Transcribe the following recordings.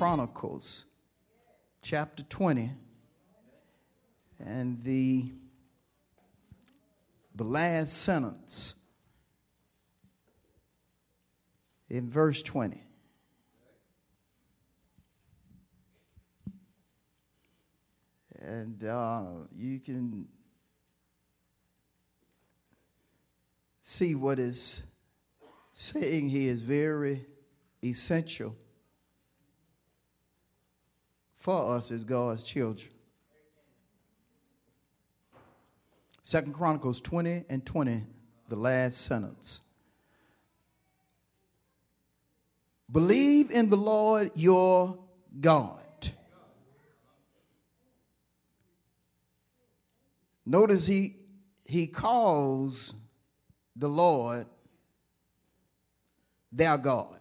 Chronicles chapter 20 and the the last sentence in verse 20 and uh, you can see what is saying here is very essential for us as God's children. Second Chronicles 20 and 20, the last sentence. Believe in the Lord your God. Notice he he calls the Lord their God.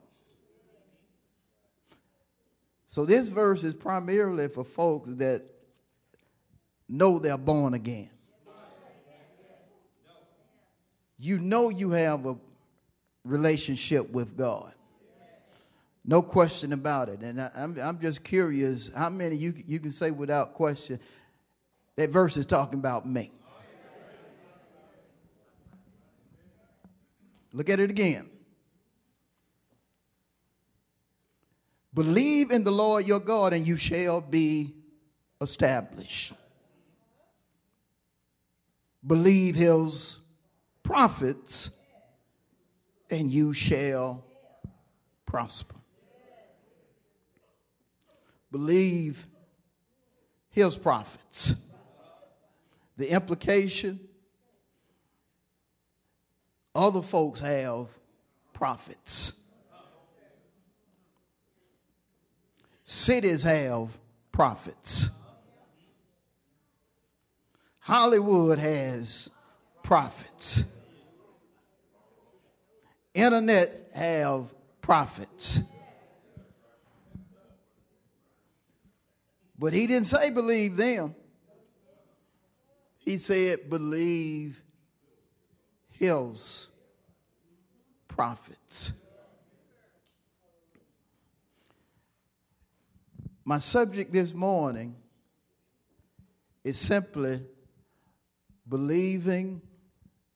So this verse is primarily for folks that know they're born again. You know you have a relationship with God. No question about it. And I, am I'm, I'm just curious how many you, you can say without question that verse is talking about me. Look at it again. Believe in the Lord your God, and you shall be established. Believe his prophets, and you shall prosper. Believe his prophets. The implication other folks have prophets. Cities have prophets. Hollywood has prophets. Internet have prophets. But he didn't say believe them. He said believe his prophets. My subject this morning is simply believing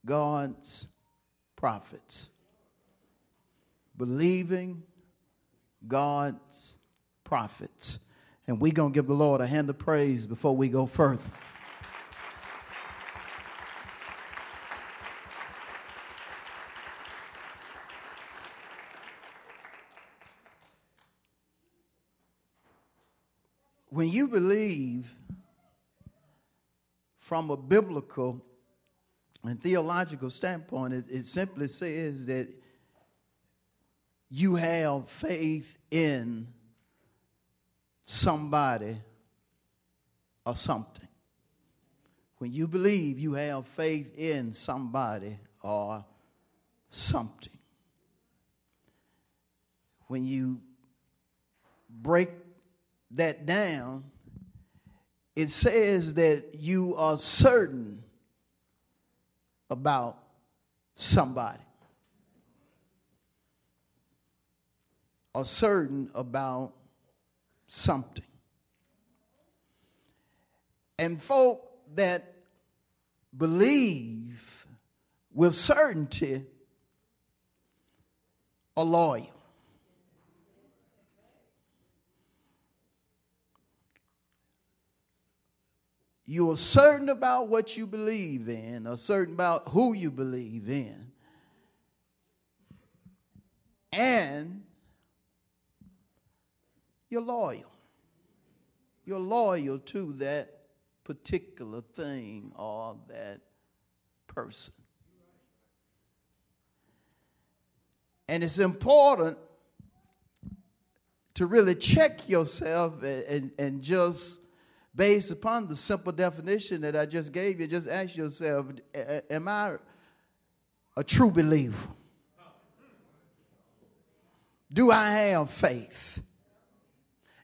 God's prophets. Believing God's prophets. And we're going to give the Lord a hand of praise before we go further. When you believe from a biblical and theological standpoint, it, it simply says that you have faith in somebody or something. When you believe, you have faith in somebody or something. When you break that down, it says that you are certain about somebody. Are certain about something. And folk that believe with certainty are loyal. You are certain about what you believe in, or certain about who you believe in, and you're loyal. You're loyal to that particular thing or that person. And it's important to really check yourself and, and, and just based upon the simple definition that I just gave you, just ask yourself, am I a true believer? Do I have faith?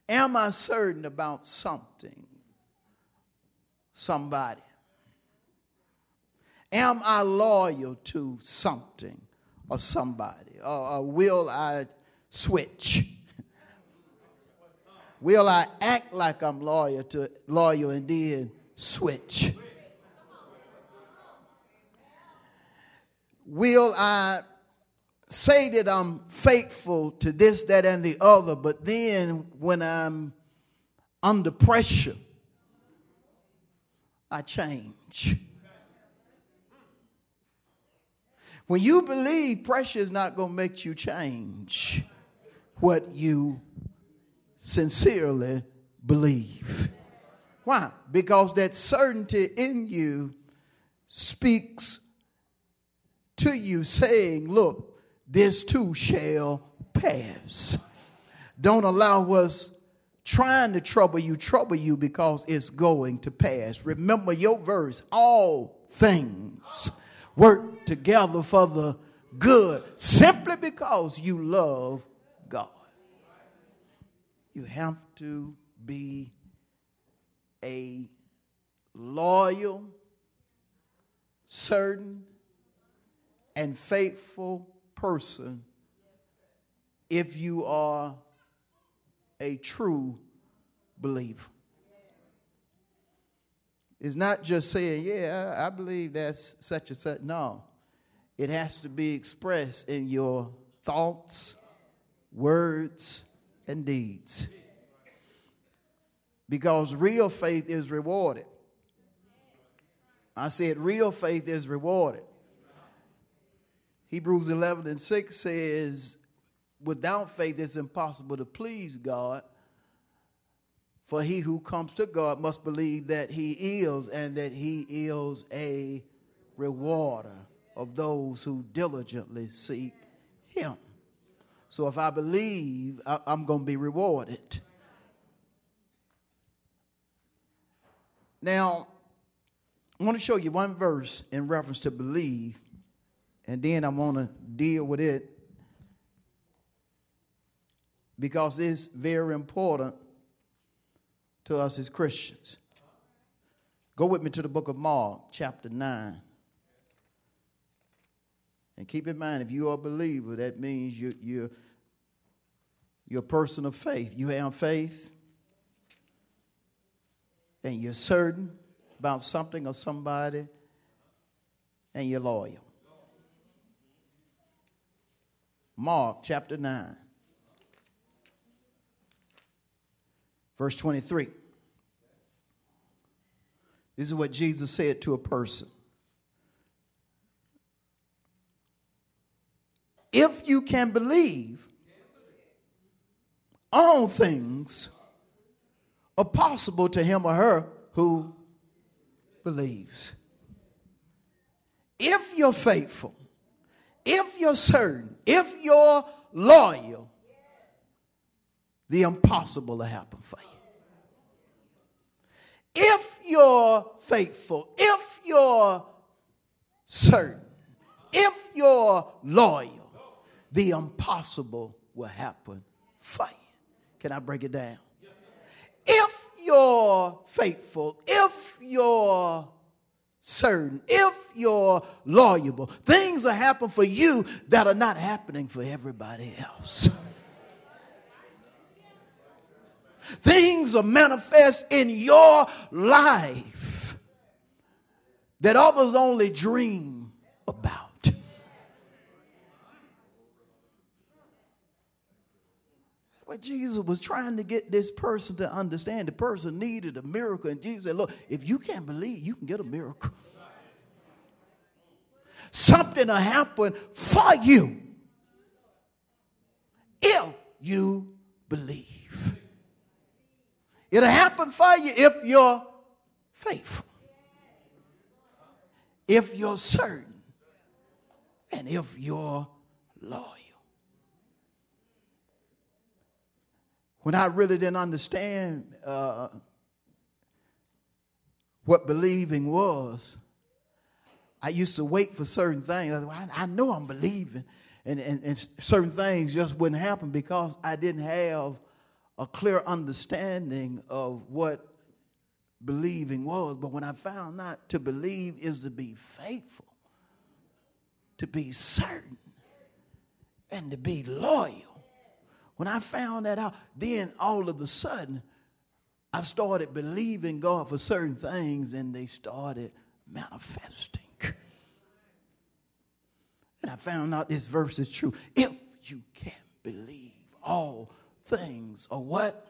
Am I certain about something? Somebody? Am I loyal to something or somebody? Or, or will I switch? Will I act like I'm loyal to loyal and then switch? Will I say that I'm faithful to this, that, and the other, but then when I'm under pressure, I change? When you believe, pressure is not going to make you change what you sincerely believe. Why? Because that certainty in you speaks to you, saying, Look, this too shall pass. Don't allow us trying to trouble you, trouble you because it's going to pass. Remember your verse all things work together for the good simply because you love. You have to be a loyal, certain, and faithful person if you are a true believer. It's not just saying, yeah, I believe that's such and such. No, it has to be expressed in your thoughts, words, and deeds. Because real faith is rewarded. I said, real faith is rewarded. Hebrews 11 and 6 says, without faith it's impossible to please God. For he who comes to God must believe that he is and that he is a rewarder of those who diligently seek him. So if I believe, I'm going to be rewarded. Now, I want to show you one verse in reference to believe, and then I want to deal with it because it's very important to us as Christians. Go with me to the book of Mark, chapter 9. And keep in mind, if you are a believer, that means you, you're, you're a person of faith. You have faith, and you're certain about something or somebody, and you're loyal. Mark chapter 9, verse 23. This is what Jesus said to a person. If you can believe, all things are possible to him or her who believes. If you're faithful, if you're certain, if you're loyal, the impossible will happen for you if you're faithful, if you're certain, if you're loyal, the impossible will happen for you. Can I break it down? If you're faithful, if you're certain, if you're loyal, things will happen for you that are not happening for everybody else. Things are manifest in your life that others only dream about. What Jesus was trying to get this person to understand. The person needed a miracle, and Jesus said, Look, if you can't believe, you can get a miracle. Something will happen for you if you believe. It'll happen for you if you're faithful, if you're certain, and if you're loyal. When I really didn't understand uh, what believing was, I used to wait for certain things. I, I know I'm believing, and, and, and certain things just wouldn't happen because I didn't have a clear understanding of what believing was. But when I found out to believe is to be faithful, to be certain, and to be loyal. When I found that out, then all of a sudden, I started believing God for certain things and they started manifesting. And I found out this verse is true. If you can believe, all things are what?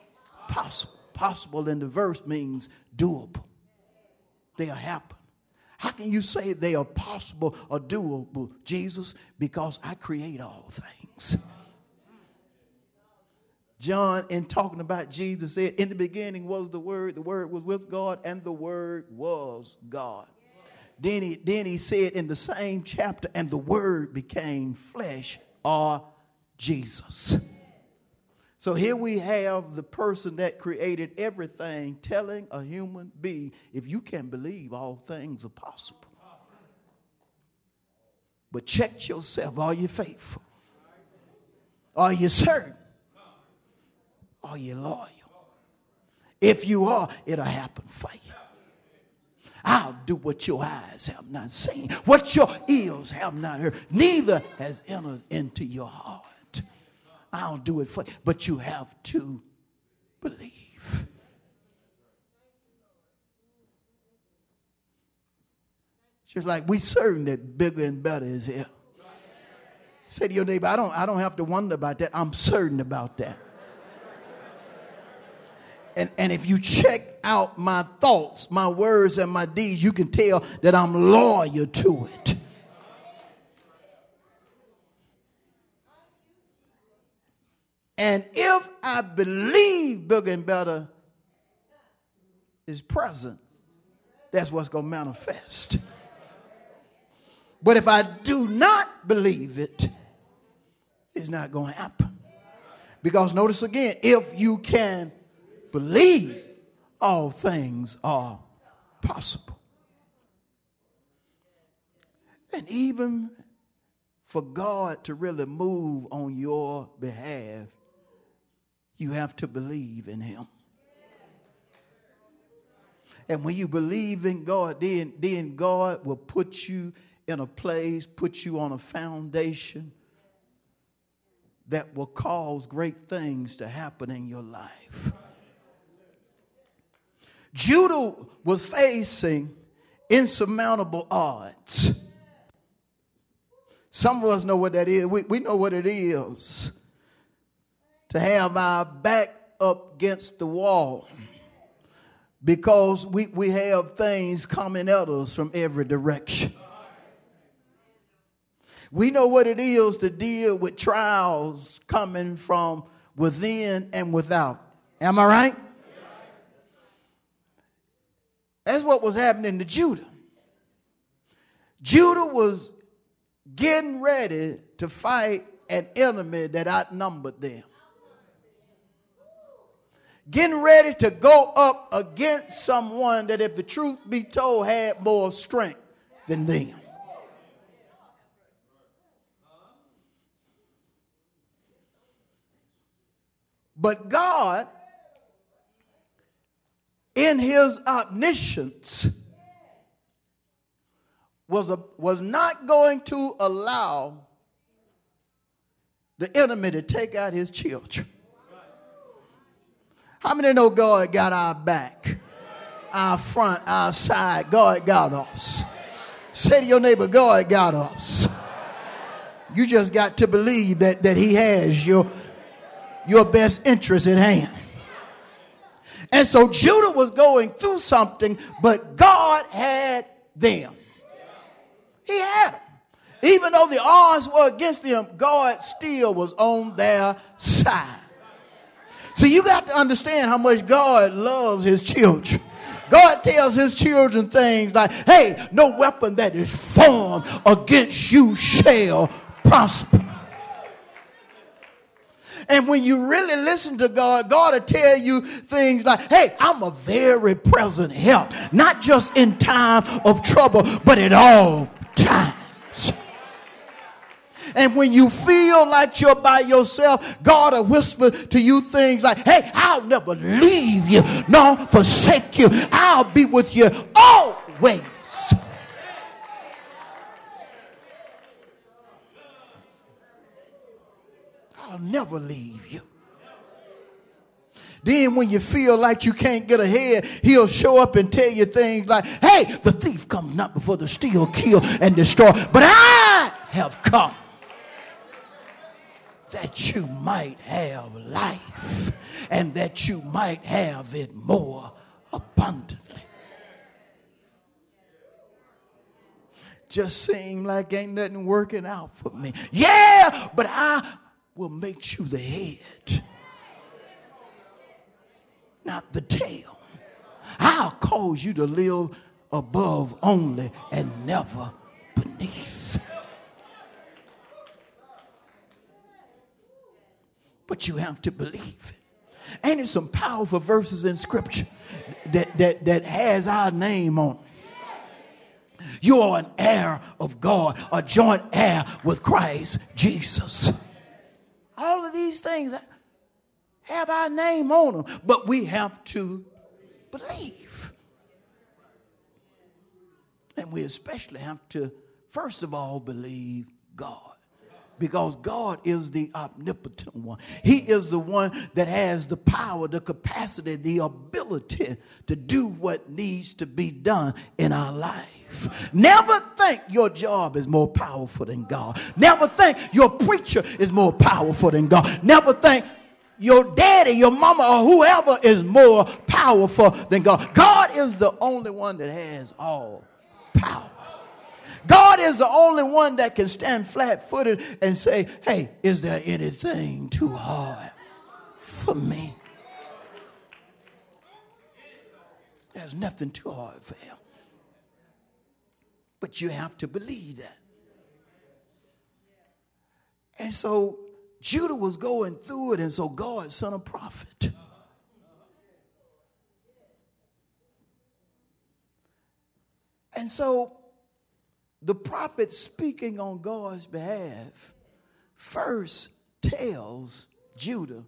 Possible. Possible in the verse means doable. They are happen. How can you say they are possible or doable, Jesus? Because I create all things. John, in talking about Jesus, said, In the beginning was the Word, the Word was with God, and the Word was God. Then he, then he said in the same chapter, and the Word became flesh, or Jesus. So here we have the person that created everything telling a human being, if you can believe, all things are possible. But check yourself. Are you faithful? Are you certain? Are you loyal? If you are, it'll happen for you. I'll do what your eyes have not seen, what your ears have not heard, neither has entered into your heart. I'll do it for you. But you have to believe. Just like we certain that bigger and better is here. Say to your neighbor, I don't, I don't have to wonder about that. I'm certain about that. And, and if you check out my thoughts, my words, and my deeds, you can tell that I'm loyal to it. And if I believe bigger and better is present, that's what's going to manifest. But if I do not believe it, it's not going to happen. Because notice again, if you can believe, all things are possible. And even for God to really move on your behalf, you have to believe in him. And when you believe in God, then, then God will put you in a place, put you on a foundation that will cause great things to happen in your life. Judah was facing insurmountable odds. Some of us know what that is. We, we know what it is to have our back up against the wall because we, we have things coming at us from every direction. We know what it is to deal with trials coming from within and without. Am I right? That's what was happening to Judah. Judah was getting ready to fight an enemy that outnumbered them getting ready to go up against someone that, if the truth be told, had more strength than them. But God, in his omniscience, was, a, was not going to allow the enemy to take out his children. How many know God got our back, our front, our side? God got us. Say to your neighbor, God got us. You just got to believe that, that He has your, your best interest at hand. And so Judah was going through something, but God had them. He had them. Even though the odds were against them, God still was on their side. So you got to understand how much God loves his children. God tells his children things like, hey, no weapon that is formed against you shall prosper. And when you really listen to God, God will tell you things like, hey, I'm a very present help, not just in time of trouble, but at all times. And when you feel like you're by yourself, God will whisper to you things like, hey, I'll never leave you nor forsake you. I'll be with you always. I'll never leave you. Then, when you feel like you can't get ahead, he'll show up and tell you things like, Hey, the thief comes not before the steal, kill, and destroy, but I have come that you might have life and that you might have it more abundantly. Just seem like ain't nothing working out for me. Yeah, but I will make you the head, not the tail. I'll cause you to live above only and never beneath. But you have to believe it. Ain't it some powerful verses in scripture that, that, that has our name on it? You are an heir of God, a joint heir with Christ Jesus. All of these things have our name on them, but we have to believe. And we especially have to, first of all, believe God because God is the omnipotent one. He is the one that has the power, the capacity, the ability to do what needs to be done in our life. Never think your job is more powerful than God. Never think your preacher is more powerful than God. Never think your daddy, your mama, or whoever is more powerful than God. God is the only one that has all power. God is the only one that can stand flat footed and say, Hey, is there anything too hard for me? There's nothing too hard for him. But you have to believe that. And so Judah was going through it, and so God sent a prophet. And so the prophet speaking on God's behalf first tells Judah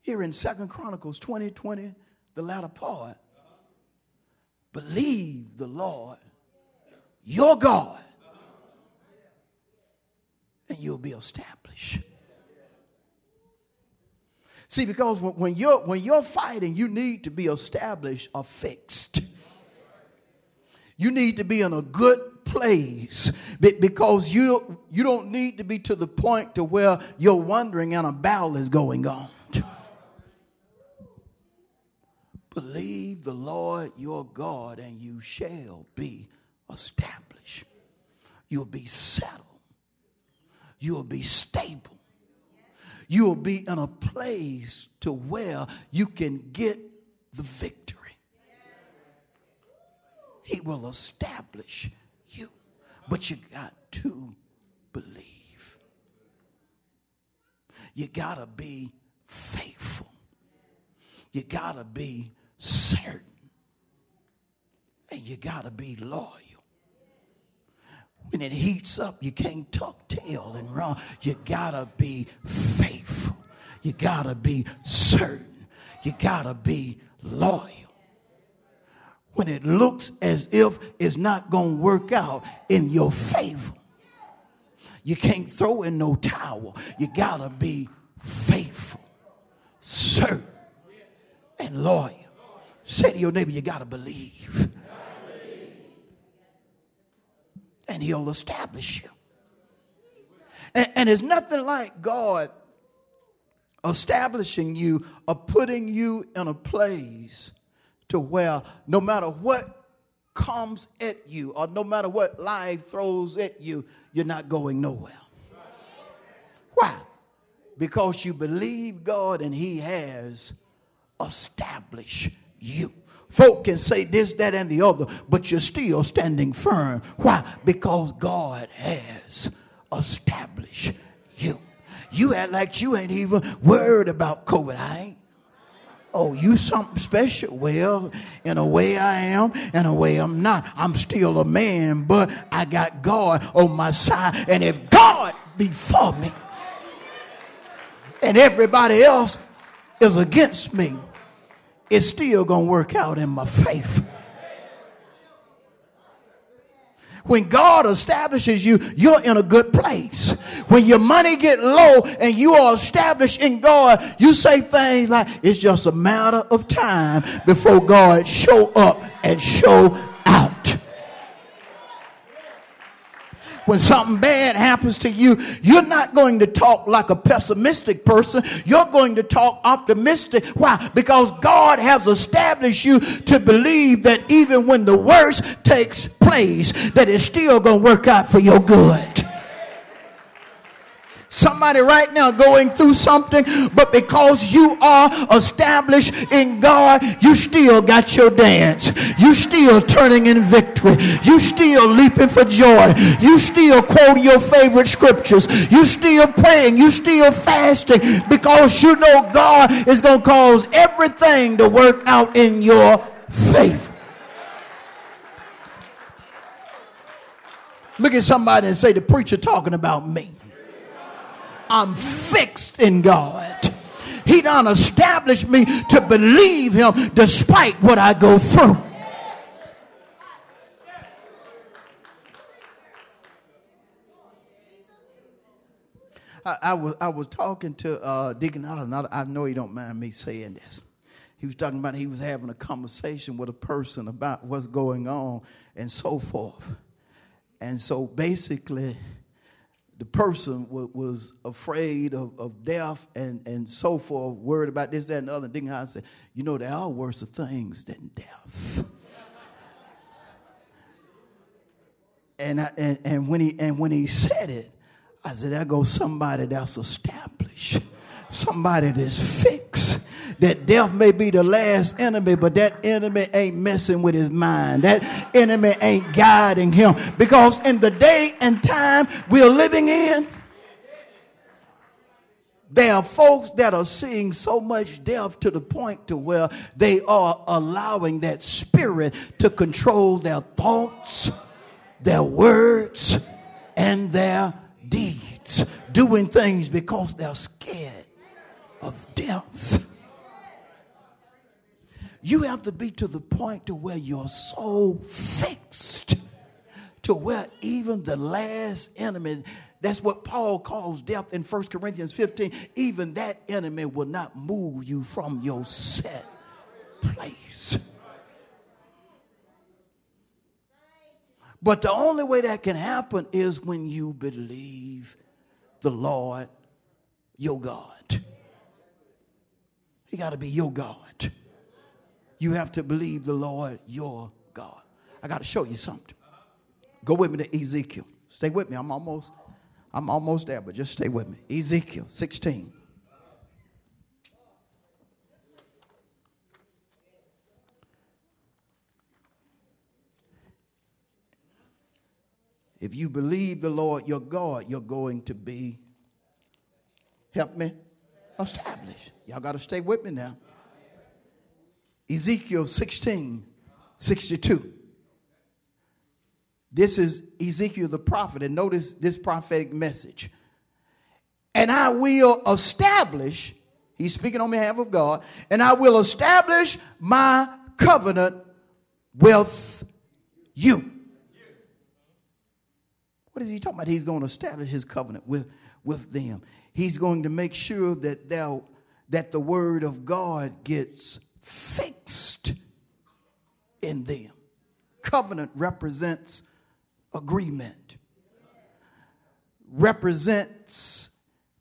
here in Second Chronicles 20 20, the latter part, believe the Lord your God and you'll be established. See, because when you're, when you're fighting, you need to be established or fixed. You need to be in a good place because you, you don't need to be to the point to where you're wondering and a battle is going on. Believe the Lord your God and you shall be established. You'll be settled. You'll be stable. You'll be in a place to where you can get the victory. He will establish you. But you got to believe. You got to be faithful. You got to be certain. And you got to be loyal. When it heats up, you can't tuck tail and run. You got to be faithful. You got to be certain. You got to be loyal when it looks as if it's not going to work out in your favor. You can't throw in no towel. You got to be faithful, certain, and loyal. Say to your neighbor, you got to believe. And he'll establish you. And, and it's nothing like God establishing you or putting you in a place to where no matter what comes at you or no matter what life throws at you, you're not going nowhere. Why? Because you believe God and He has established you. Folk can say this, that, and the other, but you're still standing firm. Why? Because God has established you. You act like you ain't even worried about COVID. I ain't. Oh, you something special. Well, in a way I am, in a way I'm not. I'm still a man, but I got God on my side. And if God be for me and everybody else is against me, it's still going to work out in my faith. When God establishes you, you're in a good place. When your money get low and you are established in God, you say things like, it's just a matter of time before God show up and show when something bad happens to you, you're not going to talk like a pessimistic person. You're going to talk optimistic. Why? Because God has established you to believe that even when the worst takes place, that it's still going to work out for your good. Somebody right now going through something, but because you are established in God, you still got your dance. You still turning in victory. You still leaping for joy. You still quoting your favorite scriptures. You still praying. You still fasting because you know God is going to cause everything to work out in your favor. Look at somebody and say, The preacher talking about me. I'm fixed in God. He done established me to believe him despite what I go through. I, I was I was talking to uh, Deacon Allen. I, I know he don't mind me saying this. He was talking about he was having a conversation with a person about what's going on and so forth. And so basically, the person w- was afraid of, of death and, and so forth, worried about this, that, and the other. Deacon said, You know, there are worse things than death. and, I, and, and, when he, and when he said it, I said, There goes somebody that's established, somebody that's fixed that death may be the last enemy, but that enemy ain't messing with his mind. That enemy ain't guiding him. Because in the day and time we're living in, there are folks that are seeing so much death to the point to where they are allowing that spirit to control their thoughts, their words, and their deeds. Doing things because they're scared of death. You have to be to the point to where you're so fixed to where even the last enemy that's what Paul calls death in 1 Corinthians 15. Even that enemy will not move you from your set place. But the only way that can happen is when you believe the Lord your God. He got to be your God you have to believe the Lord your God. I got to show you something. Go with me to Ezekiel. Stay with me. I'm almost, I'm almost there, but just stay with me. Ezekiel 16. If you believe the Lord your God, you're going to be, help me, established. Y'all got to stay with me now. Ezekiel 16 62. This is Ezekiel the prophet, and notice this prophetic message. And I will establish, he's speaking on behalf of God, and I will establish my covenant with you. What is he talking about? He's going to establish his covenant with, with them. He's going to make sure that, that the word of God gets fixed in them. Covenant represents agreement, represents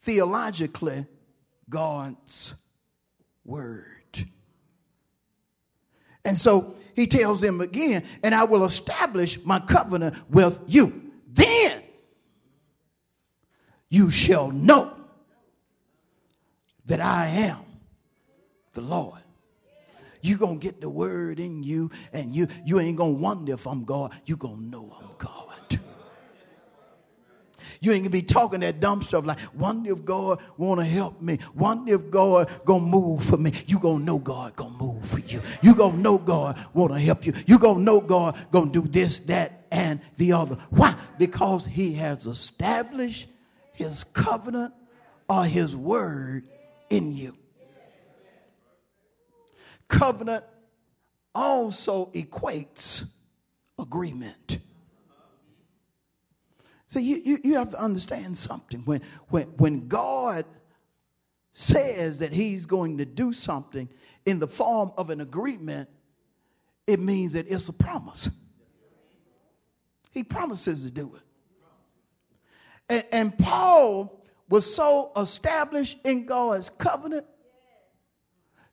theologically God's word. And so he tells them again, and I will establish my covenant with you. Then you shall know that I am the Lord you're going to get the word in you and you, you ain't going to wonder if I'm God. You're going to know I'm God. You ain't gonna be talking that dumb stuff like, wonder if God wanna help me. Wonder if God gonna move for me. You gonna know God gonna move for you. You gonna know God wanna help you. You gonna know God gonna do this, that, and the other. Why? Because he has established his covenant or his word in you. Covenant also equates agreement. See, you, you, you have to understand something. When, when, when God says that He's going to do something in the form of an agreement, it means that it's a promise. He promises to do it. And, and Paul was so established in God's covenant,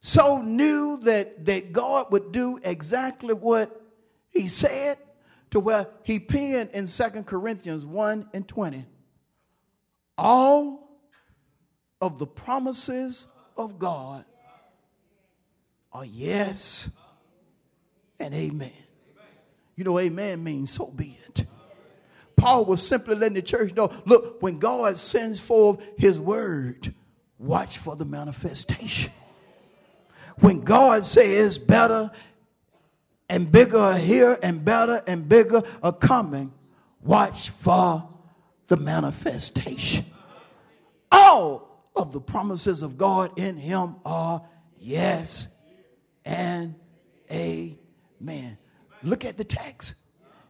so knew that, that God would do exactly what he said, to where he penned in Second Corinthians 1 and 20 all of the promises of God are yes and amen. You know, amen means so be it. Paul was simply letting the church know look, when God sends forth his word, watch for the manifestation. When God says better and bigger are here and better and bigger are coming, watch for the manifestation. All of the promises of God in him are yes and amen. Look at the text.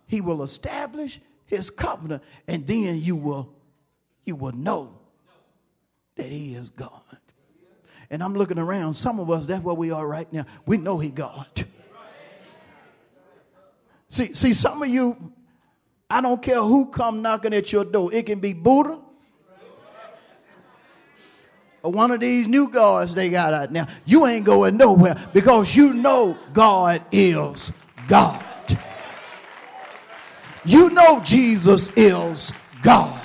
He will establish his covenant, and then you will you will know that he is God. And I'm looking around, some of us, that's where we are right now. We know he God. See, see, some of you, I don't care who come knocking at your door. It can be Buddha or one of these new gods they got out now. You ain't going nowhere because you know God is God. You know Jesus is God.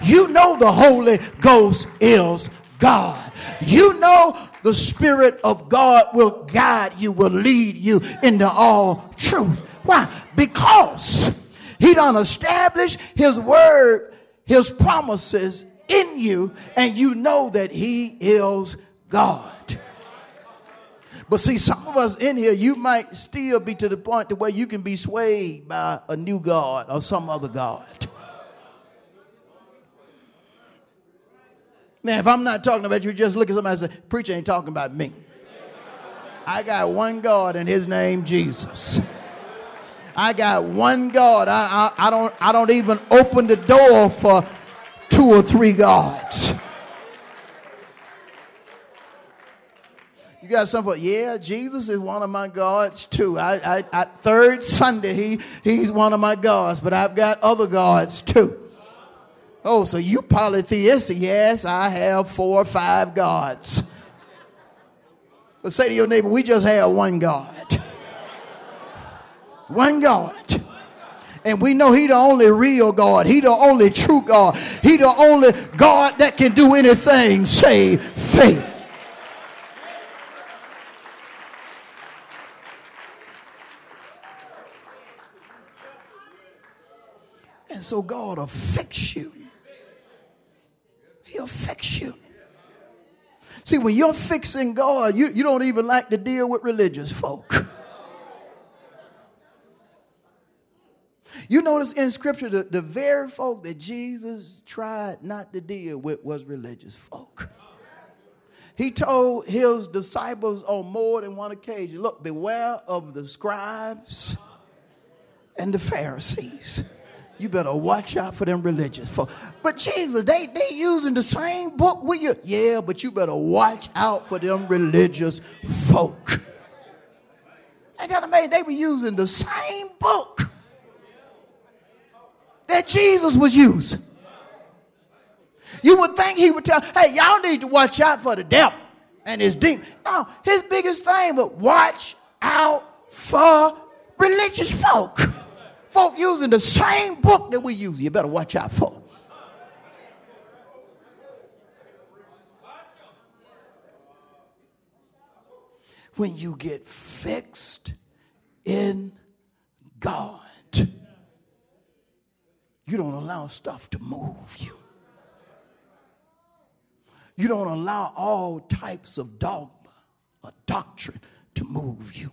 You know the Holy Ghost is God. You know the Spirit of God will guide you, will lead you into all truth. Why? Because He done established His word, His promises in you, and you know that He is God. But see, some of us in here, you might still be to the point to where you can be swayed by a new God or some other God. Now, if I'm not talking about you, just look at somebody and say, Preacher ain't talking about me. I got one God and his name Jesus. I got one God. I, I, I, don't, I don't even open the door for two or three gods. You got some for yeah, Jesus is one of my gods too. I, I, I, third Sunday he he's one of my gods, but I've got other gods too. Oh, so you polytheistic? Yes, I have four or five gods. But say to your neighbor, we just have one God. One God. And we know he the only real God. He the only true God. He the only God that can do anything save faith. And so God affects you. He affects you. See, when you're fixing God, you, you don't even like to deal with religious folk. You notice in scripture, the very folk that Jesus tried not to deal with was religious folk. He told his disciples on more than one occasion look, beware of the scribes and the Pharisees you better watch out for them religious folk. But Jesus, they they using the same book with you. Yeah, but you better watch out for them religious folk. And that amazing? They were using the same book that Jesus was using. You would think he would tell, hey, y'all need to watch out for the devil and his demon. No, his biggest thing was watch out for religious folk folk using the same book that we use. You better watch out for. When you get fixed in God, you don't allow stuff to move you. You don't allow all types of dogma or doctrine to move you.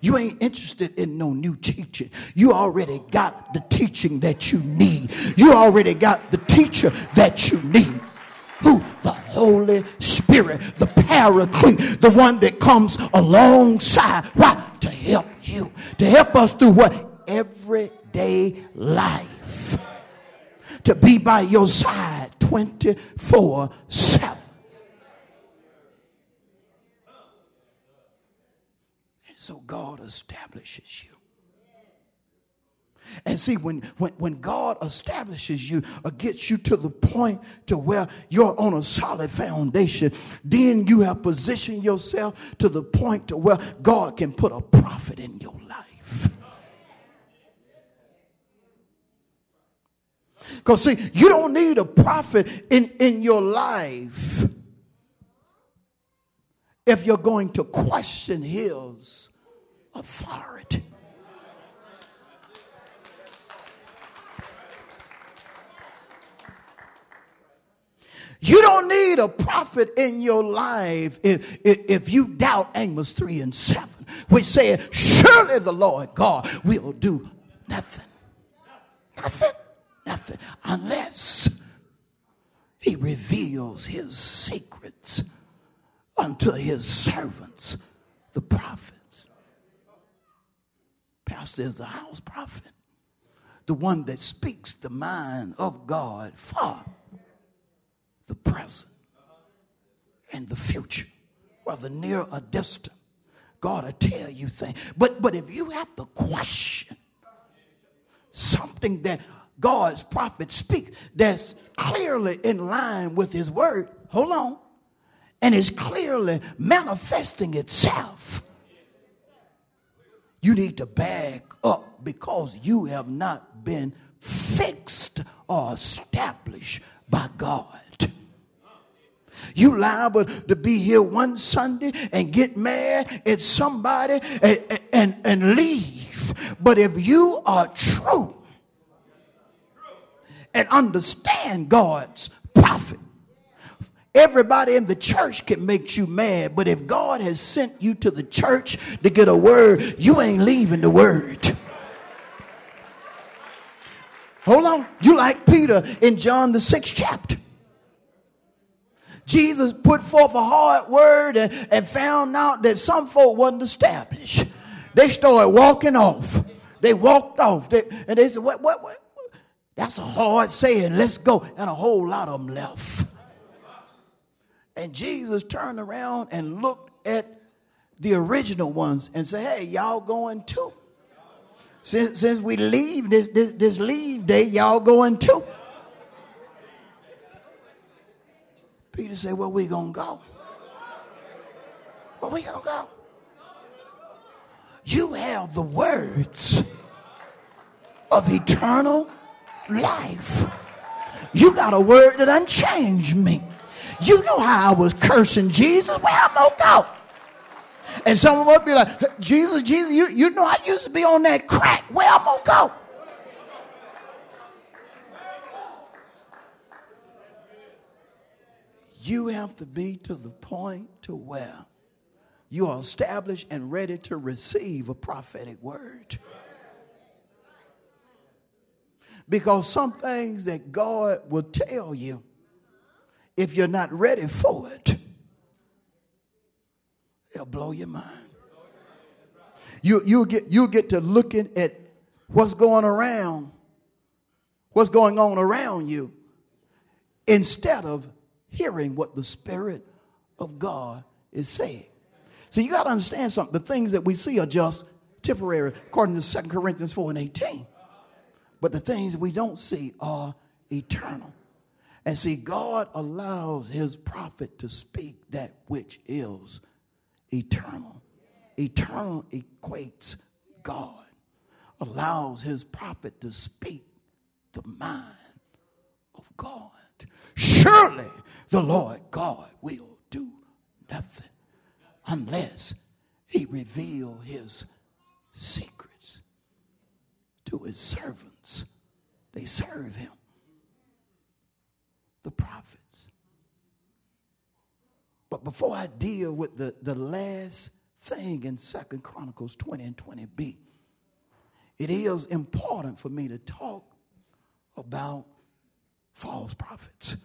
You ain't interested in no new teaching. You already got the teaching that you need. You already got the teacher that you need. Who? The Holy Spirit, the Paraclete, the one that comes alongside. Why? To help you, to help us through what? Everyday life. To be by your side 24 7. So God establishes you. And see, when, when, when God establishes you or gets you to the point to where you're on a solid foundation, then you have positioned yourself to the point to where God can put a prophet in your life. Because see, you don't need a prophet in, in your life if you're going to question his authority. You don't need a prophet in your life if, if, if, you doubt Amos 3 and 7, which says, Surely the Lord God will do nothing. Nothing. Nothing. Unless he reveals his secrets unto his servants, the prophets. Pastor is the house prophet, the one that speaks the mind of God for the present and the future, whether near or distant. God will tell you things. But, but if you have to question something that God's prophet speaks that's clearly in line with his word, hold on, and is clearly manifesting itself, you need to back up because you have not been fixed or established by God. You liable to be here one Sunday and get mad at somebody and, and, and leave. But if you are true and understand God's prophet, Everybody in the church can make you mad, but if God has sent you to the church to get a word, you ain't leaving the word. Hold on. You like Peter in John the sixth chapter. Jesus put forth a hard word and, and found out that some folk wasn't established. They started walking off. They walked off. They, and they said, what, what, what? That's a hard saying. Let's go. And a whole lot of them left. And Jesus turned around and looked at the original ones and said, Hey, y'all going too? Since, since we leave this, this, this leave day, y'all going too? Peter said, Well, we gonna go? Well, we gonna go? You have the words of eternal life. You got a word that unchanged me. You know how I was cursing Jesus. Where I'm gonna go? And someone us be like, Jesus, Jesus, you, you know I used to be on that crack. Where I'm gonna go? You have to be to the point to where you are established and ready to receive a prophetic word. Because some things that God will tell you, if you're not ready for it, it'll blow your mind. You, you'll, get, you'll get to looking at what's going around, what's going on around you, instead of hearing what the Spirit of God is saying. So you got to understand something. The things that we see are just temporary, according to 2 Corinthians 4 and 18. But the things we don't see are eternal. And see, God allows his prophet to speak that which is eternal. Eternal equates God. Allows his prophet to speak the mind of God. Surely the Lord God will do nothing unless he reveal his secrets to his servants, they serve him. The prophets. But before I deal with the, the last thing in Second Chronicles 20 and 20b, it is important for me to talk about false prophets.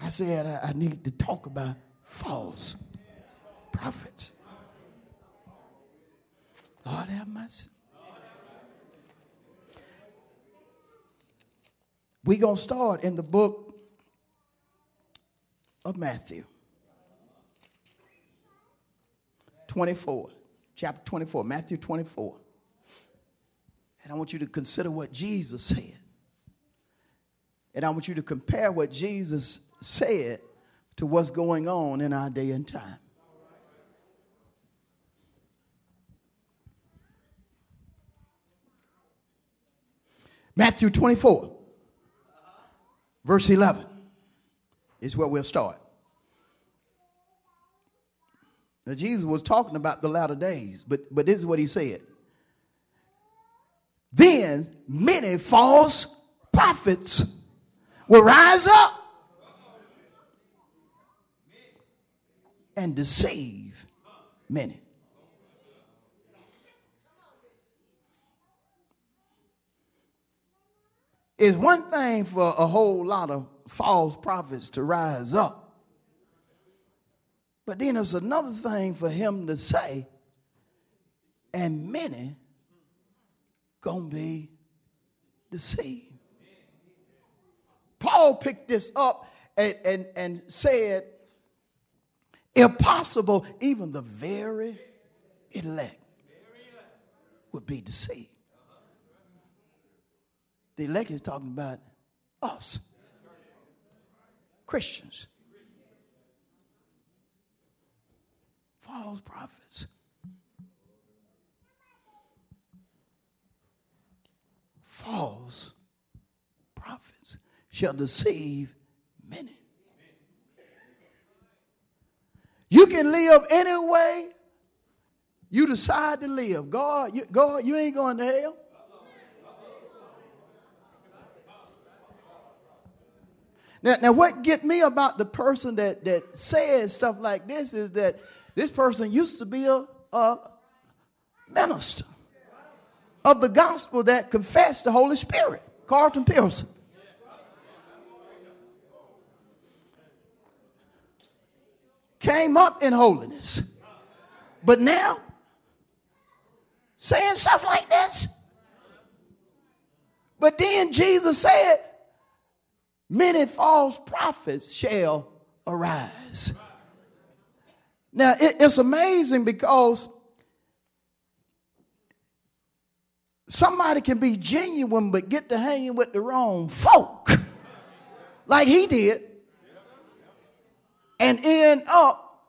I said I, I need to talk about false prophets. Lord have mercy. We're going to start in the book of Matthew 24, chapter 24, Matthew 24. And I want you to consider what Jesus said. And I want you to compare what Jesus said to what's going on in our day and time. Matthew 24, verse 11 is where we'll start. Now, Jesus was talking about the latter days, but, but this is what he said. Then many false prophets will rise up and deceive many. It's one thing for a whole lot of false prophets to rise up. But then it's another thing for him to say, and many gonna be deceived. Paul picked this up and, and, and said, if possible, even the very elect would be deceived. The elect is talking about us, Christians, false prophets. False prophets shall deceive many. You can live any way you decide to live. God, you, God, you ain't going to hell. Now, now, what get me about the person that, that says stuff like this is that this person used to be a, a minister of the gospel that confessed the Holy Spirit, Carlton Pearson. Came up in holiness. But now, saying stuff like this. But then Jesus said, many false prophets shall arise. Now, it, it's amazing because somebody can be genuine but get to hanging with the wrong folk, like he did, and end up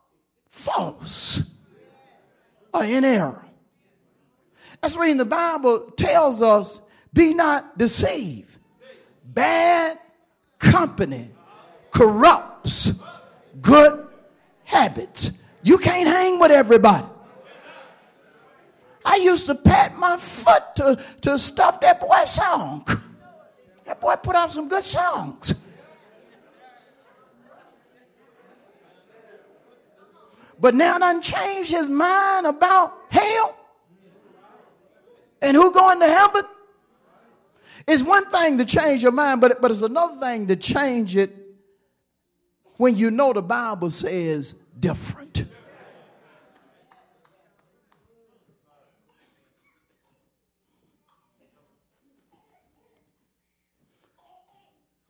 false or in error. That's reading the Bible tells us be not deceived. Bad company corrupts good habits. You can't hang with everybody. I used to pat my foot to, to stuff that boy's song. That boy put out some good songs. But now done changed his mind about hell and who going to heaven. It's one thing to change your mind, but, but it's another thing to change it when you know the Bible says different.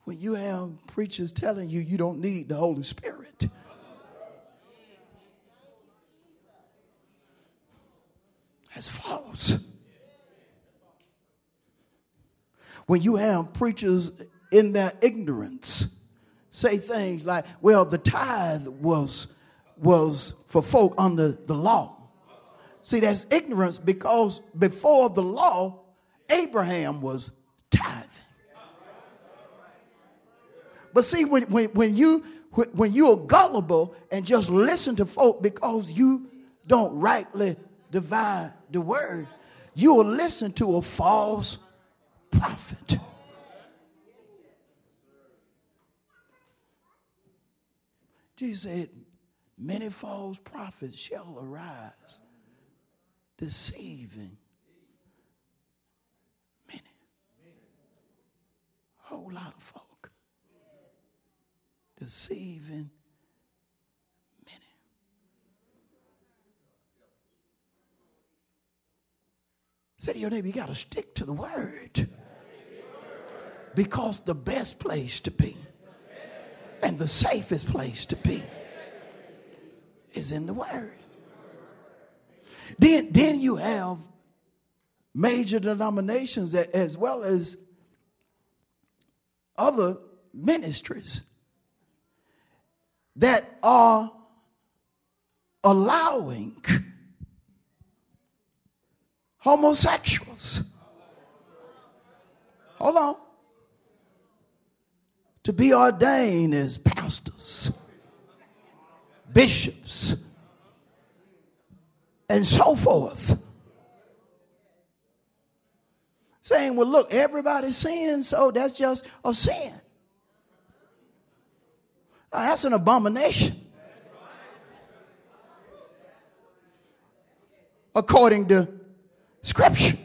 When you have preachers telling you you don't need the Holy Spirit. That's false. When you have preachers in their ignorance say things like, well, the tithe was, was for folk under the law. See, that's ignorance because before the law, Abraham was tithing. But see, when, when, when, you, when you're gullible and just listen to folk because you don't rightly divide the word, you will listen to a false prophet. Jesus said, Many false prophets shall arise, deceiving many. A whole lot of folk. Deceiving many. Say to your neighbor, you got to stick to the word. Because the best place to be and the safest place to be is in the Word. Then, then you have major denominations as well as other ministries that are allowing homosexuals. Hold on to be ordained as pastors, bishops, and so forth. Saying, well, look, everybody's sin, so that's just a sin. Now, that's an abomination. According to Scripture.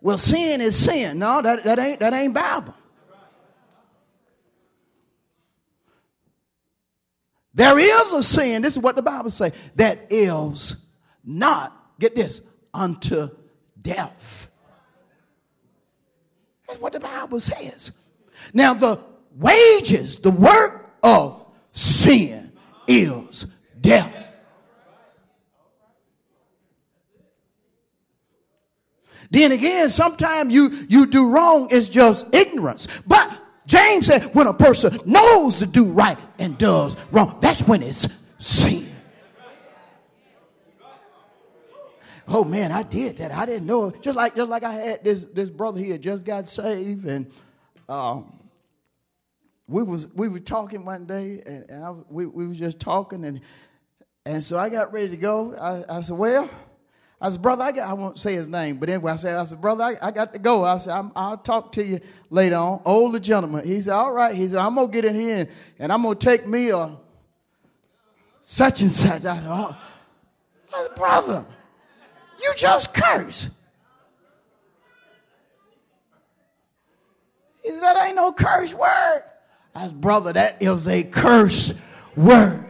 Well, sin is sin. No, that, that ain't that ain't Bible. There is a sin, this is what the Bible says, that is not, get this, unto death. That's what the Bible says. Now, the wages, the work of sin is death. Then again, sometimes you, you do wrong, it's just ignorance. But James said, when a person knows to do right and does wrong, that's when it's sin. Oh man, I did that. I didn't know. Just like just like I had this this brother here just got saved, and um, we was we were talking one day, and, and I, we we was just talking, and and so I got ready to go. I, I said, well. I said, brother, I, got, I won't say his name, but anyway, I said, I said, brother, I, I got to go. I said, i will talk to you later on. Older gentleman. He said, all right. He said, I'm going to get in here and, I'm going to take me a such and such. I said, oh. I said, brother, you just curse. He said, that ain't no curse word. I said, brother, that is a curse word.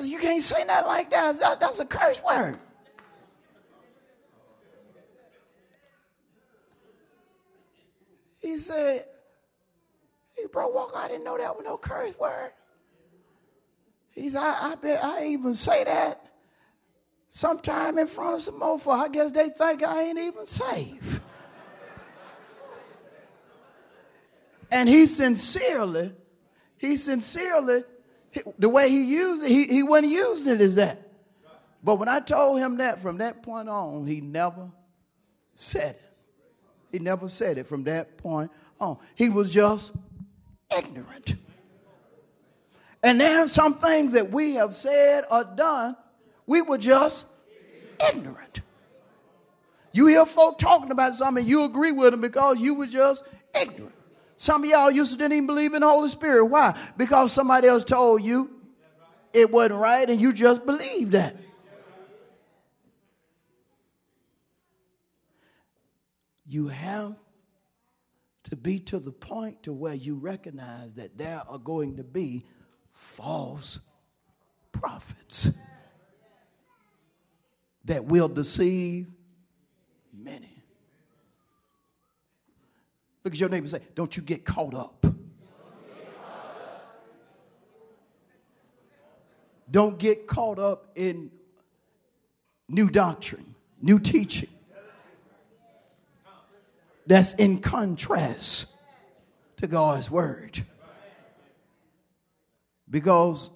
Said, You can't say nothing like that. Said, That's a curse word. He said, Hey, bro, walk, I didn't know that was no curse word. He said, I, I bet I even say that sometime in front of some mofo. I guess they think I ain't even saved. and he sincerely, he sincerely the way he used it, he, he wasn't using it as that. But when I told him that from that point on, he never said it. He never said it from that point on. He was just ignorant. And there are some things that we have said or done, we were just ignorant. You hear folk talking about something, you agree with them because you were just ignorant. Some of y'all used to didn't even believe in the Holy Spirit. Why? Because somebody else told you it wasn't right and you just believed that. You have to be to the point to where you recognize that there are going to be false prophets that will deceive many. Look at your neighbor and say, Don't you get caught up. Don't get caught up in new doctrine, new teaching that's in contrast to God's word. Because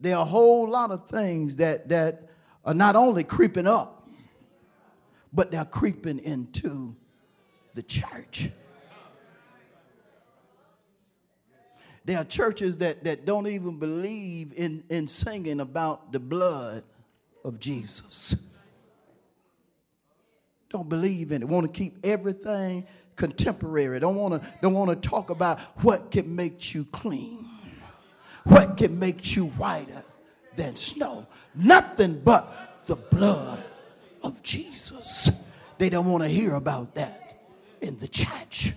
there are a whole lot of things that, that are not only creeping up, but they're creeping into the church. There are churches that, that don't even believe in, in singing about the blood of Jesus. Don't believe in it. Want to keep everything contemporary. Don't want to don't want to talk about what can make you clean. What can make you whiter than snow? Nothing but the blood of Jesus. They don't want to hear about that in the church.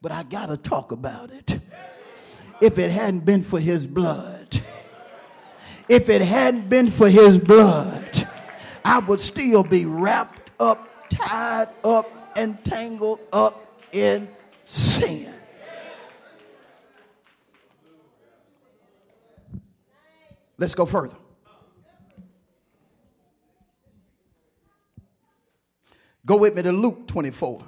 But I got to talk about it. If it hadn't been for his blood, if it hadn't been for his blood, I would still be wrapped up, tied up, and tangled up in sin. Let's go further. Go with me to Luke 24.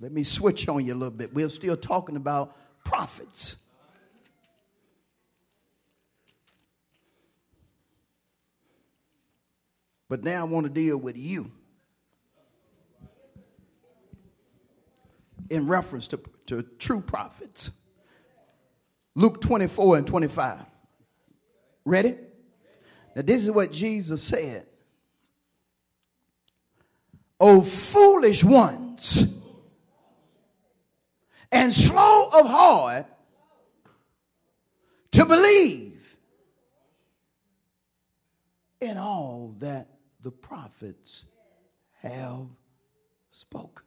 Let me switch on you a little bit. We're still talking about prophets. But now I want to deal with you in reference to, to true prophets. Luke 24 and 25. Ready? Now, this is what Jesus said. O foolish ones, and slow of heart to believe in all that the prophets have spoken.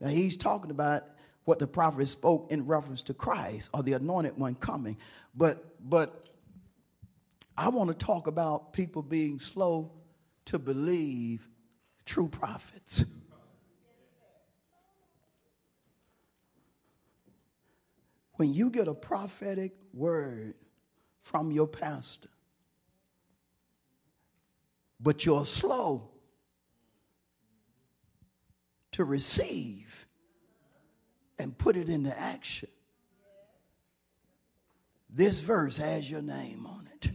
Now, he's talking about what the prophet spoke in reference to Christ or the anointed one coming. But but I want to talk about people being slow to believe true prophets. When you get a prophetic word from your pastor, but you're slow to receive and put it into action. This verse has your name on it.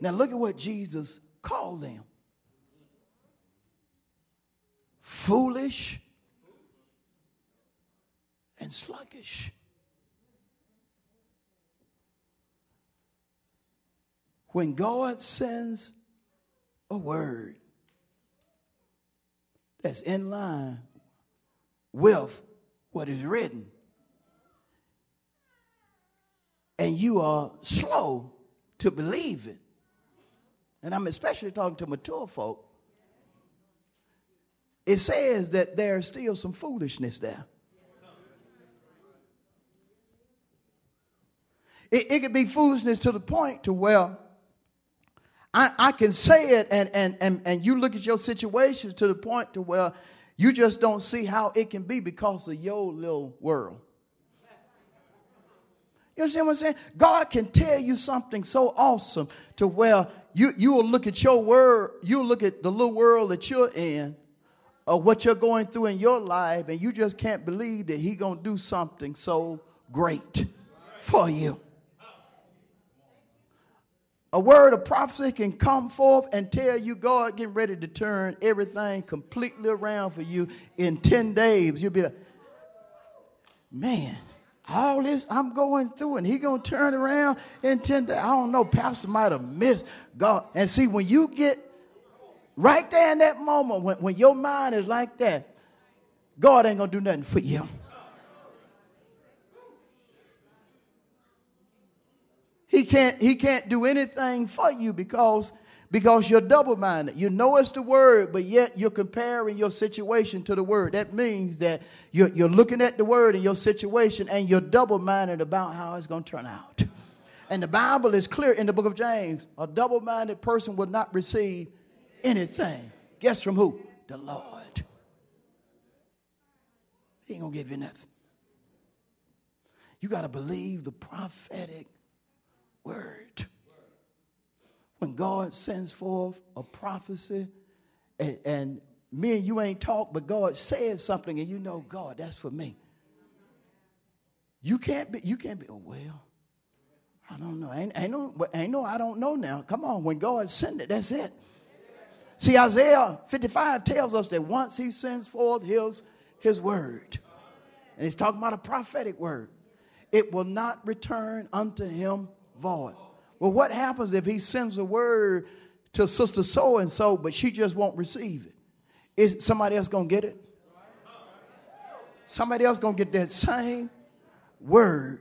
Now, look at what Jesus called them foolish and sluggish. When God sends a word that's in line with what is written. And you are slow to believe it. And I'm especially talking to mature folk. It says that there's still some foolishness there. It, it could be foolishness to the point to where I, I can say it and, and, and, and you look at your situation to the point to where you just don't see how it can be because of your little world. You understand what I'm saying? God can tell you something so awesome to where you, you will look at your world, you'll look at the little world that you're in, or what you're going through in your life, and you just can't believe that He gonna do something so great for you. A word of prophecy can come forth and tell you God getting ready to turn everything completely around for you in 10 days. You'll be like, man, all this I'm going through and he gonna turn around in 10 days. I don't know, Pastor might have missed God. And see, when you get right there in that moment, when, when your mind is like that, God ain't gonna do nothing for you. He can't, he can't do anything for you because, because you're double minded. You know it's the word, but yet you're comparing your situation to the word. That means that you're, you're looking at the word in your situation and you're double minded about how it's going to turn out. And the Bible is clear in the book of James a double minded person will not receive anything. Guess from who? The Lord. He ain't going to give you nothing. You got to believe the prophetic word. When God sends forth a prophecy, and, and me and you ain't talked, but God says something, and you know, God, that's for me. You can't be, you can't be, oh, well, I don't know. Ain't, ain't, no, ain't no, I don't know now. Come on, when God sends it, that's it. See, Isaiah 55 tells us that once he sends forth his, his word. And he's talking about a prophetic word. It will not return unto him void. Well, what happens if he sends a word to sister so and so, but she just won't receive it? Is somebody else going to get it? Somebody else going to get that same word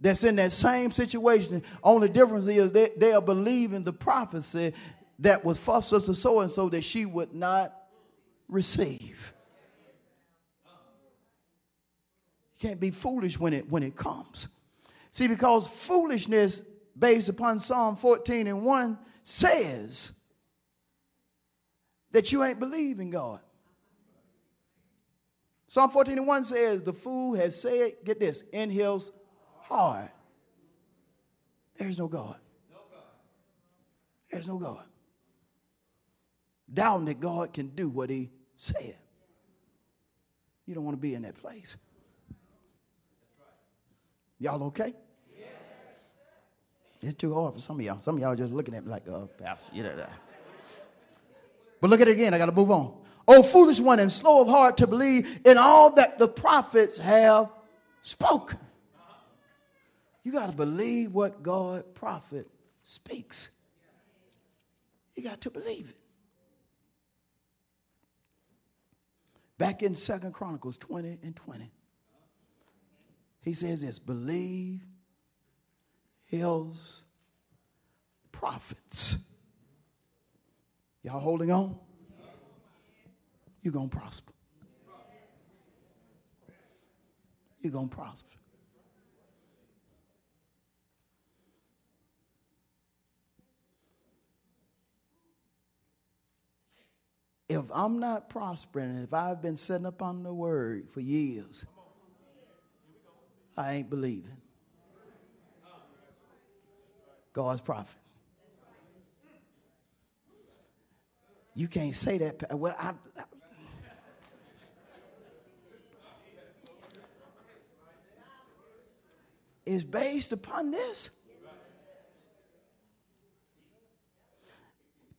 that's in that same situation. Only difference is they, they are believing the prophecy that was for sister so and so that she would not receive. You can't be foolish when it when it comes. See, because foolishness based upon Psalm 14 and 1 says that you ain't believing God. Psalm 14 and 1 says, The fool has said, get this, in his heart, there's no God. There's no God. Doubting that God can do what he said. You don't want to be in that place. Y'all okay? It's too hard for some of y'all. Some of y'all are just looking at me like, oh, pastor, you know that. But look at it again. I got to move on. Oh, foolish one and slow of heart to believe in all that the prophets have spoken. You got to believe what God prophet speaks. You got to believe it. Back in Second Chronicles 20 and 20. He says this believe his prophets. Y'all holding on? You're going to prosper. You're going to prosper. If I'm not prospering, if I've been sitting up on the word for years, I ain't believing. God's prophet. You can't say that. Well, I, I is based upon this.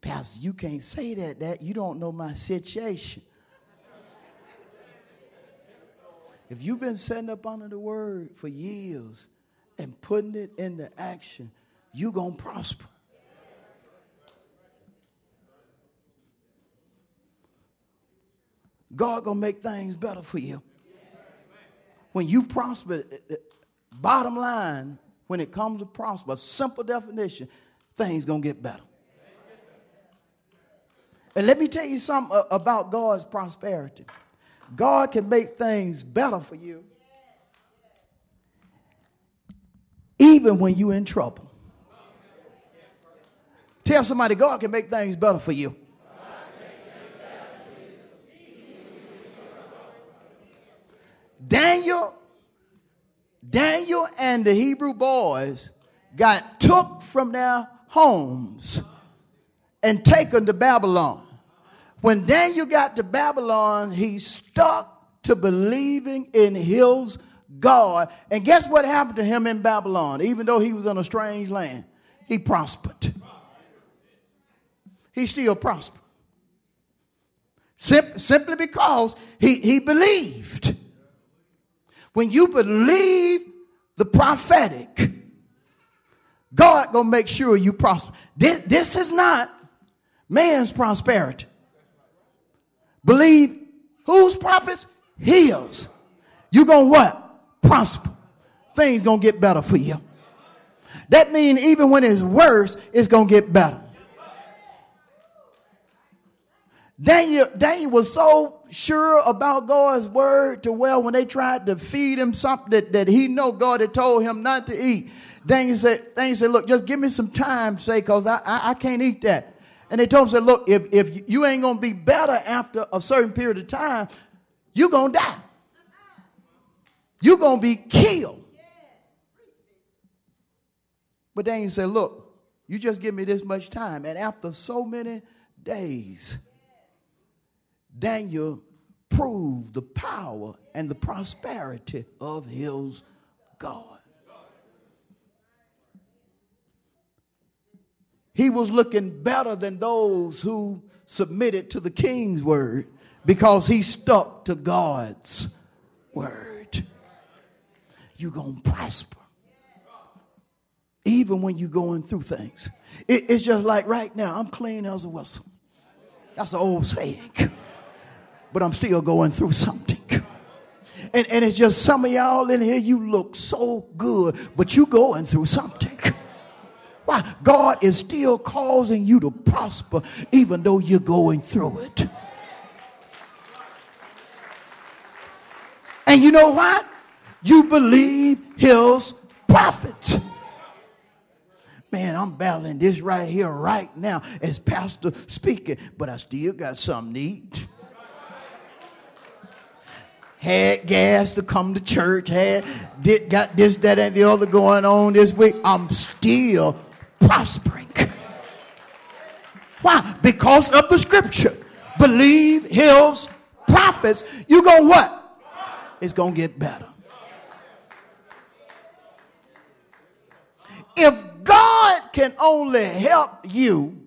Pastor, you can't say that. That you don't know my situation. If you've been setting up under the word for years and putting it into action, you're going to prosper. God going to make things better for you. When you prosper, eh, eh, bottom line, when it comes to prosper, simple definition, things going to get better. And let me tell you something about God's prosperity. God can make things better for you even when you're in trouble. Tell somebody, God can make things better for you. Daniel, Daniel and the Hebrew boys got took from their homes and taken to Babylon. When Daniel got to Babylon, he stuck to believing in his God. And guess what happened to him in Babylon? Even though he was in a strange land, he prospered. He still prospered. Sim- simply because he, he believed. When you believe the prophetic, God gonna make sure you prosper. This, this is not man's prosperity. Believe whose prophets? His. You gonna what? Prosper. Things gonna get better for you. That means even when it's worse, it's gonna get better. Daniel, Daniel was so sure about God's word to well when they tried to feed him something that, that he know God had told him not to eat. Daniel said, Daniel said, look, just give me some time, say, because I, I, I can't eat that. And they told him, said, look, if, if you ain't going to be better after a certain period of time, you're going to die. You're going to be killed. But Daniel said, look, you just give me this much time. And after so many days, Daniel proved the power and the prosperity of his God. He was looking better than those who submitted to the king's word because he stuck to God's word. You're going to prosper. Even when you're going through things. It, it's just like right now, I'm clean as a whistle. That's an old saying. But I'm still going through something. And, and it's just some of y'all in here, you look so good, but you going through something. Why? God is still causing you to prosper even though you're going through it. And you know what? You believe his prophets. Man, I'm battling this right here, right now, as Pastor speaking, but I still got something to eat. Had gas to come to church, had did, got this, that, and the other going on this week. I'm still prospering. Why? Because of the scripture. Believe his prophets. You go what? It's to get better. If God can only help you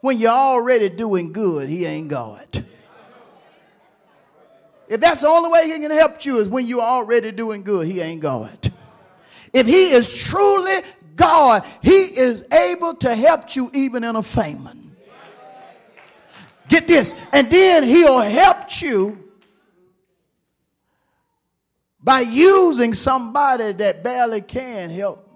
when you're already doing good, he ain't God. If that's the only way he can help you is when you're already doing good, he ain't God. If he is truly God, he is able to help you even in a famine. Get this. And then he'll help you by using somebody that barely can help.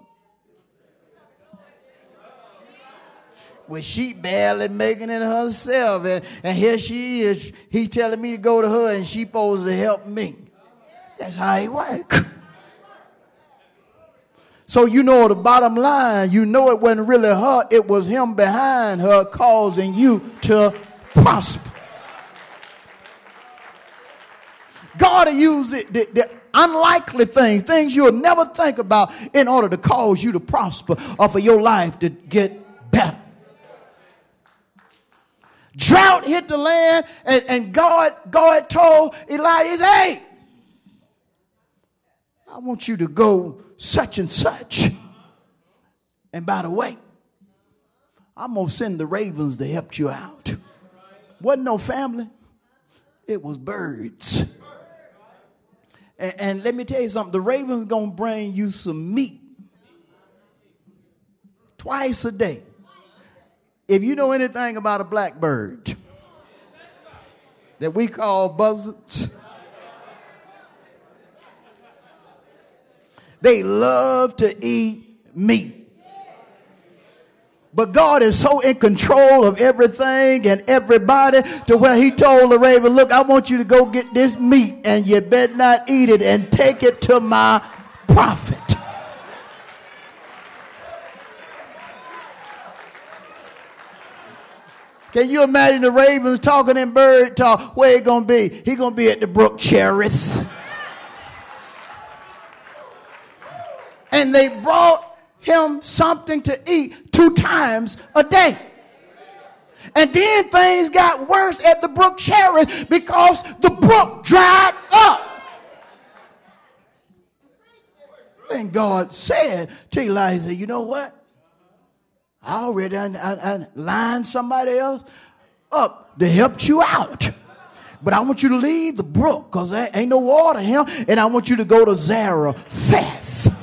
Well, she barely making it herself, and, and here she is. He telling me to go to her, and she supposed to help me. That's how it works. So you know the bottom line, you know it wasn't really her, it was him behind her causing you to prosper. God will use it, the, the unlikely things, things you'll never think about in order to cause you to prosper or for your life to get better. Drought hit the land, and, and God, God told Elijah, hey, I want you to go such and such. And by the way, I'm going to send the ravens to help you out. Wasn't no family, it was birds. And, and let me tell you something the raven's to bring you some meat twice a day. If you know anything about a blackbird that we call buzzards, they love to eat meat. But God is so in control of everything and everybody to where He told the raven, Look, I want you to go get this meat and you better not eat it and take it to my prophet. Can you imagine the ravens talking in bird talk? Where he gonna be? He gonna be at the brook Cherith. And they brought him something to eat two times a day. And then things got worse at the brook Cherith because the brook dried up. And God said to Elijah, You know what? I already I, I, I lined somebody else up to help you out. But I want you to leave the brook because there ain't no water here. And I want you to go to Zarephath.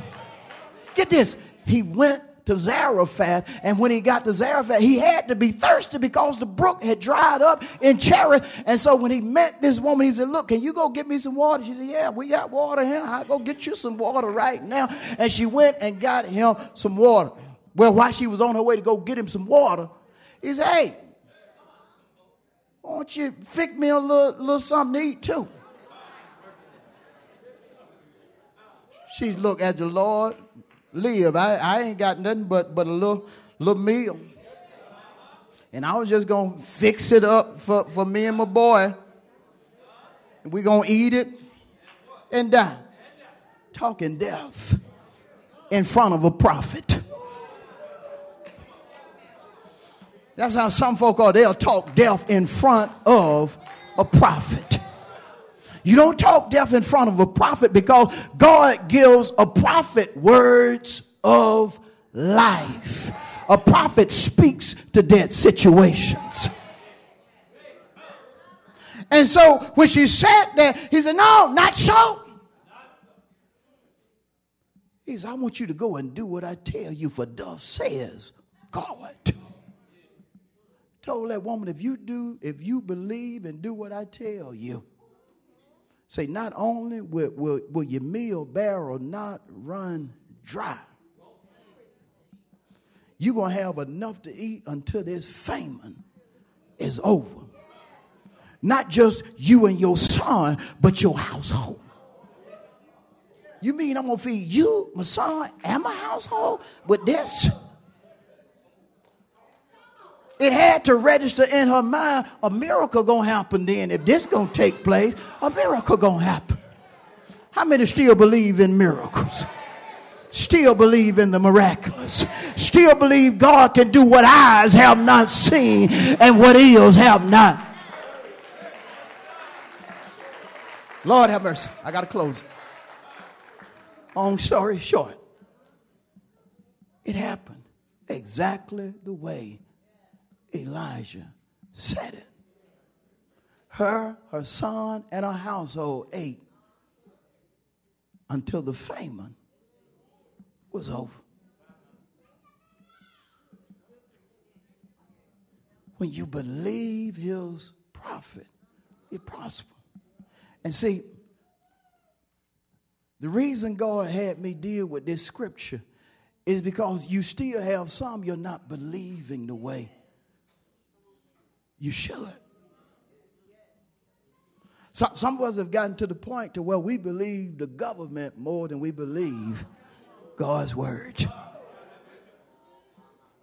Get this he went to Zarephath, and when he got to Zarephath, he had to be thirsty because the brook had dried up in Cherith. And so when he met this woman, he said, Look, can you go get me some water? She said, Yeah, we got water here. I'll go get you some water right now. And she went and got him some water. Well, while she was on her way to go get him some water, he said, Hey, why don't you fix me a little, little something to eat too? She's look at the Lord live. I, I ain't got nothing but, but a little, little meal. And I was just to fix it up for, for me and my boy. And going to eat it and die. Talking death in front of a prophet. That's how some folk are. They'll talk death in front of a prophet. You don't talk death in front of a prophet because God gives a prophet words of life. A prophet speaks to dead situations. And so when she sat there, he said, No, not so. He said, I want you to go and do what I tell you, for thus says God. Told that woman, if you do, if you believe and do what I tell you, say, not only will, will, will your meal barrel not run dry, you're going to have enough to eat until this famine is over. Not just you and your son, but your household. You mean I'm going to feed you, my son, and my household with this? It had to register in her mind a miracle gonna happen then. If this gonna take place, a miracle gonna happen. How many still believe in miracles? Still believe in the miraculous. Still believe God can do what eyes have not seen and what ears have not. Lord have mercy. I gotta close. Long story short, it happened exactly the way Elijah said it. Her, her son, and her household ate until the famine was over. When you believe his prophet, it prosper. And see, the reason God had me deal with this scripture is because you still have some you're not believing the way you should. Some, some of us have gotten to the point to where we believe the government more than we believe God's word.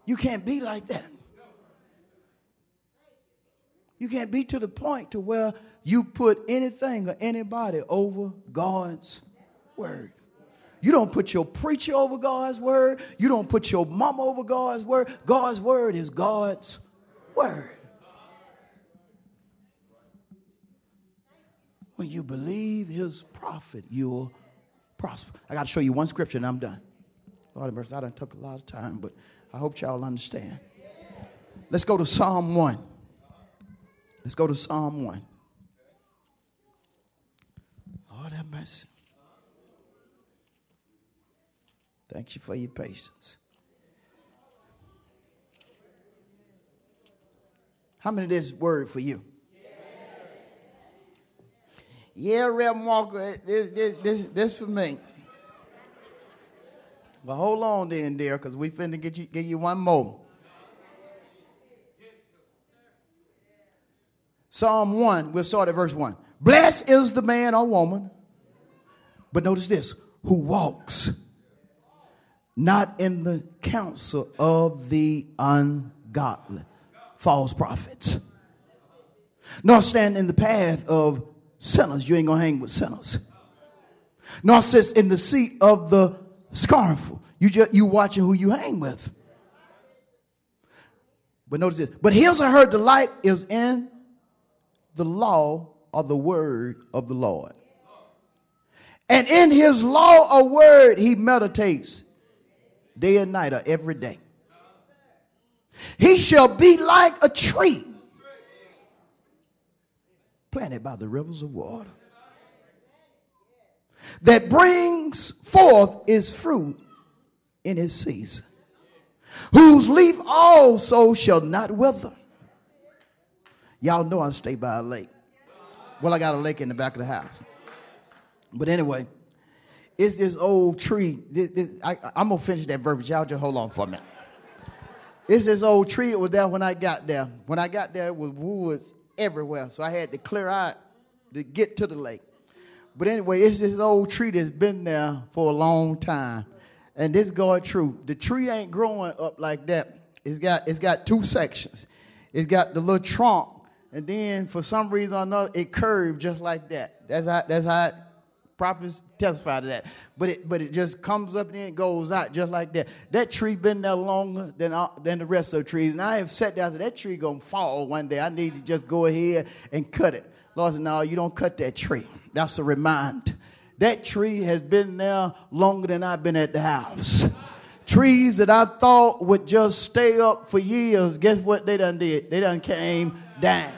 You can't be like that. You can't be to the point to where you put anything or anybody over God's word. You don't put your preacher over God's word. You don't put your mama over God's word. God's word is God's word. When you believe his prophet, you'll prosper. I got to show you one scripture and I'm done. Lord of mercy, I done took a lot of time, but I hope y'all understand. Let's go to Psalm 1. Let's go to Psalm 1. Lord have mercy. Thank you for your patience. How many of this word for you? Yeah, Reverend eh, Walker, this, this, this, this for me. But hold on then, dear, because we finna get you, give you one more. Psalm 1, we'll start at verse 1. Blessed is the man or woman, but notice this, who walks not in the counsel of the ungodly, false prophets, nor stand in the path of sinners. You ain't gonna hang with sinners. Nor sits in the seat of the scornful. You just you watching who you hang with. But notice this. But his or her delight is in the law or the word of the Lord. And in his law or word he meditates day and night or every day. He shall be like a tree planted by the rivers of water that brings forth its fruit in its season, whose leaf also shall not wither. Y'all know I stay by a lake. Well, I got a lake in the back of the house. But anyway, it's this old tree. This, this, I, am going to finish that verbiage. Y'all just hold on for a minute. It's this old tree. It was there when I got there. When I got there, it was woods everywhere. So I had to clear out to get to the lake. But anyway, it's this old tree that's been there for a long time. And this God true. The tree ain't growing up like that. It's got it's got two sections. It's got the little trunk, and then for some reason or another, it curved just like that. That's how that's how prophets testify to that. But it but it just comes up and it goes out just like that. That tree been there longer than all, than the rest of the trees. And I have sat down and said, that tree gonna fall one day. I need to just go ahead and cut it. Lord said, no, you don't cut that tree. That's a reminder. That tree has been there longer than I've been at the house. Trees that I thought would just stay up for years, guess what they done did? They done came down.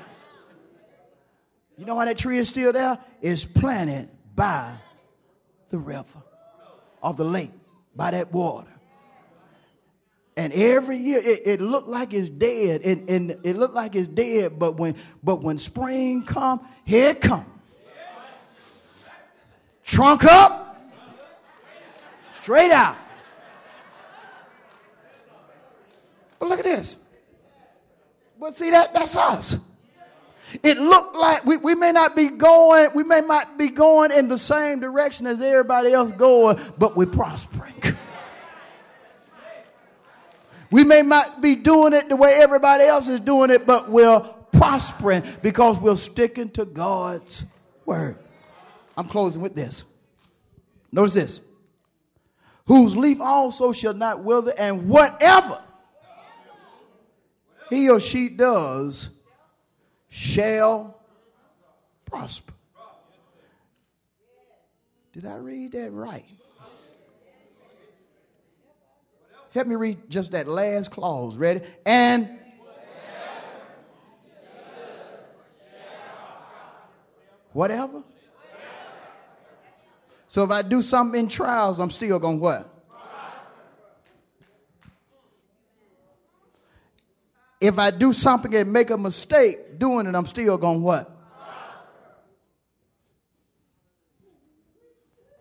You know why that tree is still there? It's planted by the river of the lake, by that water. And every year it, it looked like it's dead, and, and it looked like it's dead, but when but when spring come, here it come. Trunk up, straight out. But look at this. But see that that's us. It looked like we, we may not be going, we may not be going in the same direction as everybody else going, but we're prospering. We may not be doing it the way everybody else is doing it, but we're prospering because we're sticking to God's word. I'm closing with this. Notice this. Whose leaf also shall not wither, and whatever he or she does shall prosper. Did I read that right? Help me read just that last clause. Ready? And whatever. So if I do something in trials, I'm still going what? If I do something and make a mistake doing it, I'm still going to what?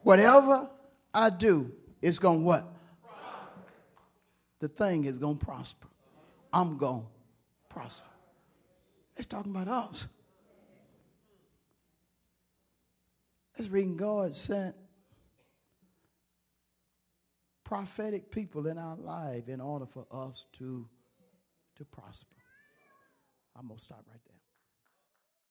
Whatever I do, it's going to what? The thing is going to prosper. I'm going to prosper. It's talking about us. It's reading God sent prophetic people in our life in order for us to to prosper. I'm going to stop right there.